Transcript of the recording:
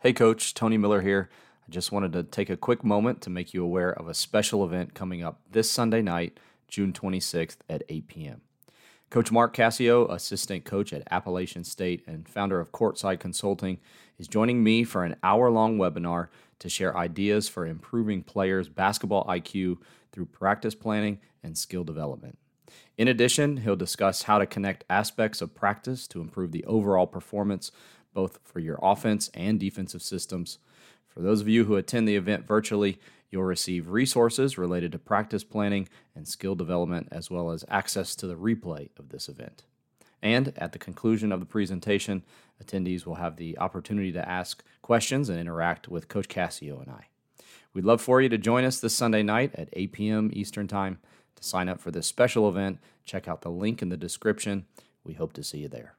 Hey, Coach, Tony Miller here. I just wanted to take a quick moment to make you aware of a special event coming up this Sunday night, June 26th at 8 p.m. Coach Mark Cascio, assistant coach at Appalachian State and founder of Courtside Consulting, is joining me for an hour long webinar to share ideas for improving players' basketball IQ through practice planning and skill development. In addition, he'll discuss how to connect aspects of practice to improve the overall performance both for your offense and defensive systems. For those of you who attend the event virtually, you'll receive resources related to practice planning and skill development, as well as access to the replay of this event. And at the conclusion of the presentation, attendees will have the opportunity to ask questions and interact with Coach Cascio and I. We'd love for you to join us this Sunday night at 8 p.m. Eastern Time. To sign up for this special event, check out the link in the description. We hope to see you there.